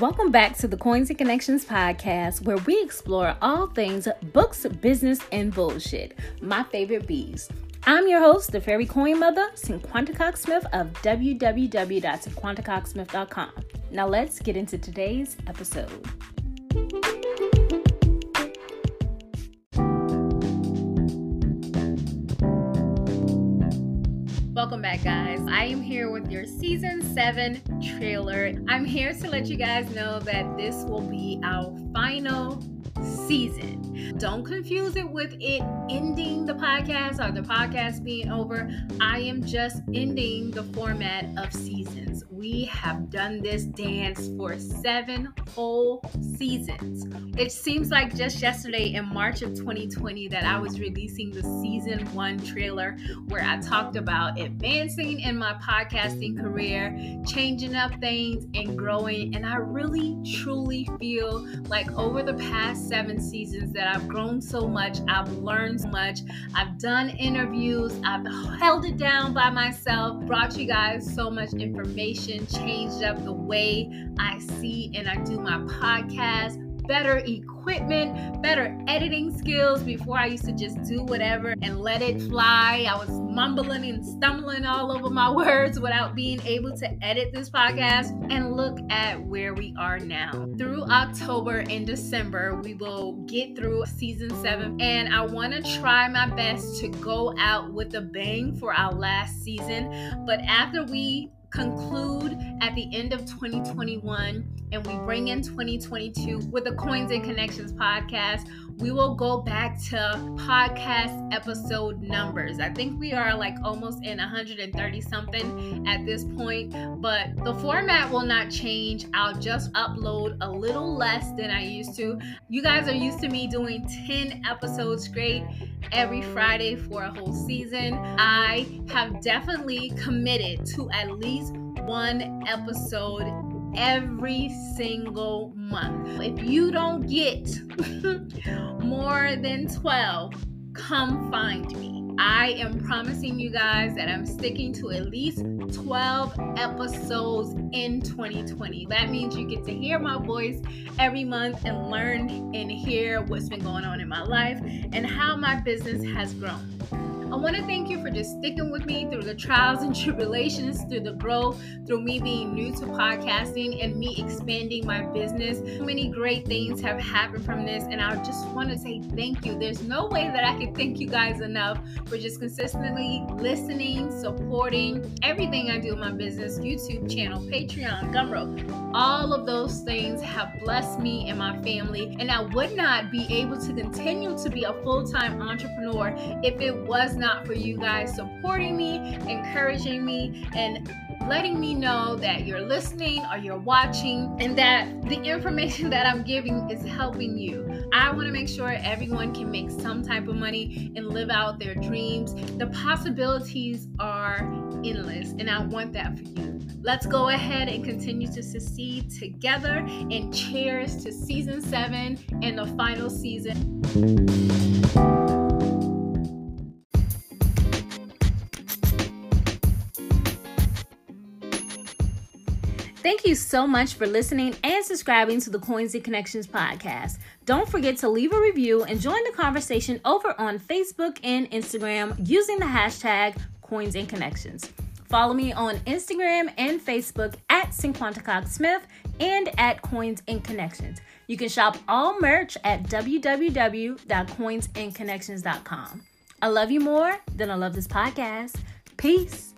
Welcome back to the Coins and Connections podcast, where we explore all things books, business, and bullshit. My favorite bees. I'm your host, the fairy coin mother, Cinquanta Cox Smith of www.cinquantacoxsmith.com. Now let's get into today's episode. Welcome back, guys. I am here with your season seven trailer. I'm here to let you guys know that this will be our final season. Don't confuse it with it ending the podcast or the podcast being over. I am just ending the format of seasons. We have done this dance for seven whole seasons. It seems like just yesterday in March of 2020 that I was releasing the season one trailer where I talked about advancing in my podcasting career, changing up things, and growing. And I really, truly feel like over the past seven seasons that I've grown so much, I've learned so much, I've done interviews, I've held it down by myself, brought you guys so much information, changed up the way I see and I do my podcast better equipment, better editing skills. Before I used to just do whatever and let it fly. I was mumbling and stumbling all over my words without being able to edit this podcast. And look at where we are now. Through October and December, we will get through season seven. And I want to try my best to go out with a bang for our last season. But after we conclude at the end of 2021 and we bring in 2022 with the Coins and Connections podcast, we will go back to podcast episode numbers. I think we are like almost in 130 something at this point, but the format will not change. I'll just upload a little less than I used to. You guys are used to me doing 10 episodes straight every Friday for a whole season. I have definitely committed to at least one episode every single month. If you don't get more than 12, come find me. I am promising you guys that I'm sticking to at least 12 episodes in 2020. That means you get to hear my voice every month and learn and hear what's been going on in my life and how my business has grown. I want to thank you for just sticking with me through the trials and tribulations, through the growth, through me being new to podcasting and me expanding my business. So many great things have happened from this, and I just want to say thank you. There's no way that I can thank you guys enough for just consistently listening, supporting everything I do in my business YouTube channel, Patreon, Gumroad. All of those things have blessed me and my family, and I would not be able to continue to be a full time entrepreneur if it was not for you guys supporting me, encouraging me, and letting me know that you're listening or you're watching and that the information that I'm giving is helping you. I want to make sure everyone can make some type of money and live out their dreams. The possibilities are endless, and I want that for you. Let's go ahead and continue to succeed together. And cheers to season seven and the final season. Thank you so much for listening and subscribing to the Coins and Connections podcast. Don't forget to leave a review and join the conversation over on Facebook and Instagram using the hashtag Coins and Connections. Follow me on Instagram and Facebook at Cinquanta Smith and at Coins and Connections. You can shop all merch at www.coinsandconnections.com. I love you more than I love this podcast. Peace.